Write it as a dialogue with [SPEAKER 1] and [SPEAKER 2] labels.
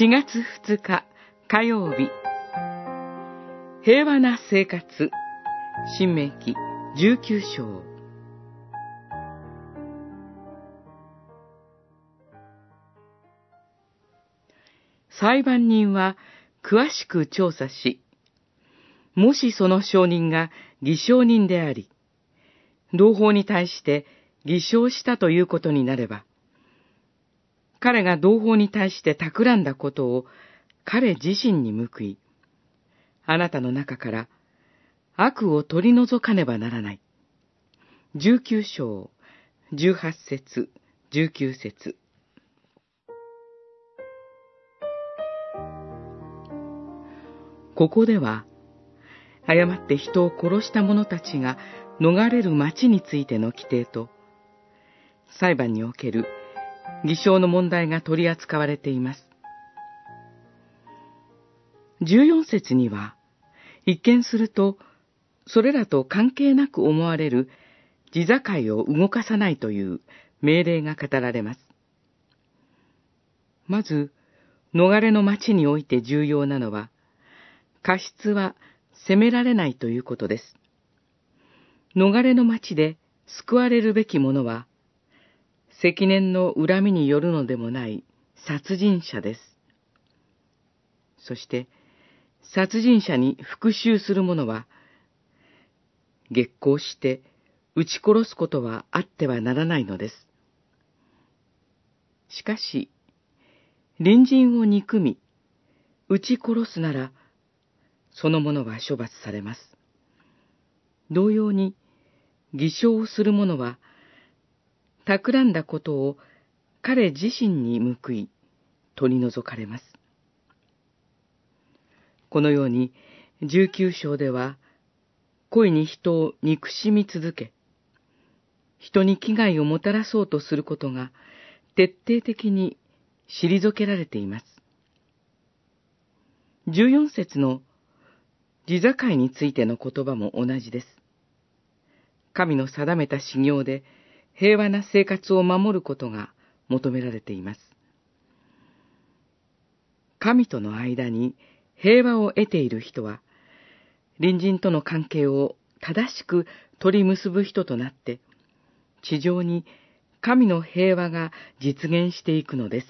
[SPEAKER 1] 4月2日火曜日。平和な生活。新明記19章。裁判人は詳しく調査し、もしその証人が偽証人であり、同胞に対して偽証したということになれば、彼が同胞に対して企んだことを彼自身に報い、あなたの中から悪を取り除かねばならない。19章、18節、19節。ここでは、誤って人を殺した者たちが逃れる町についての規定と、裁判における偽証の問題が取り扱われています。14節には、一見すると、それらと関係なく思われる地境を動かさないという命令が語られます。まず、逃れの町において重要なのは、過失は責められないということです。逃れの町で救われるべきものは、積年の恨みによるのでもない殺人者です。そして、殺人者に復讐する者は、激高して撃ち殺すことはあってはならないのです。しかし、隣人を憎み、撃ち殺すなら、その者は処罰されます。同様に、偽証する者は、企んだことを彼自身に報い、取り除かれます。このように、19章では、恋に人を憎しみ続け、人に危害をもたらそうとすることが徹底的に退けられています。14節の地境についての言葉も同じです。神の定めた修行で平和な生活を守ることが求められています。神との間に平和を得ている人は、隣人との関係を正しく取り結ぶ人となって、地上に神の平和が実現していくのです。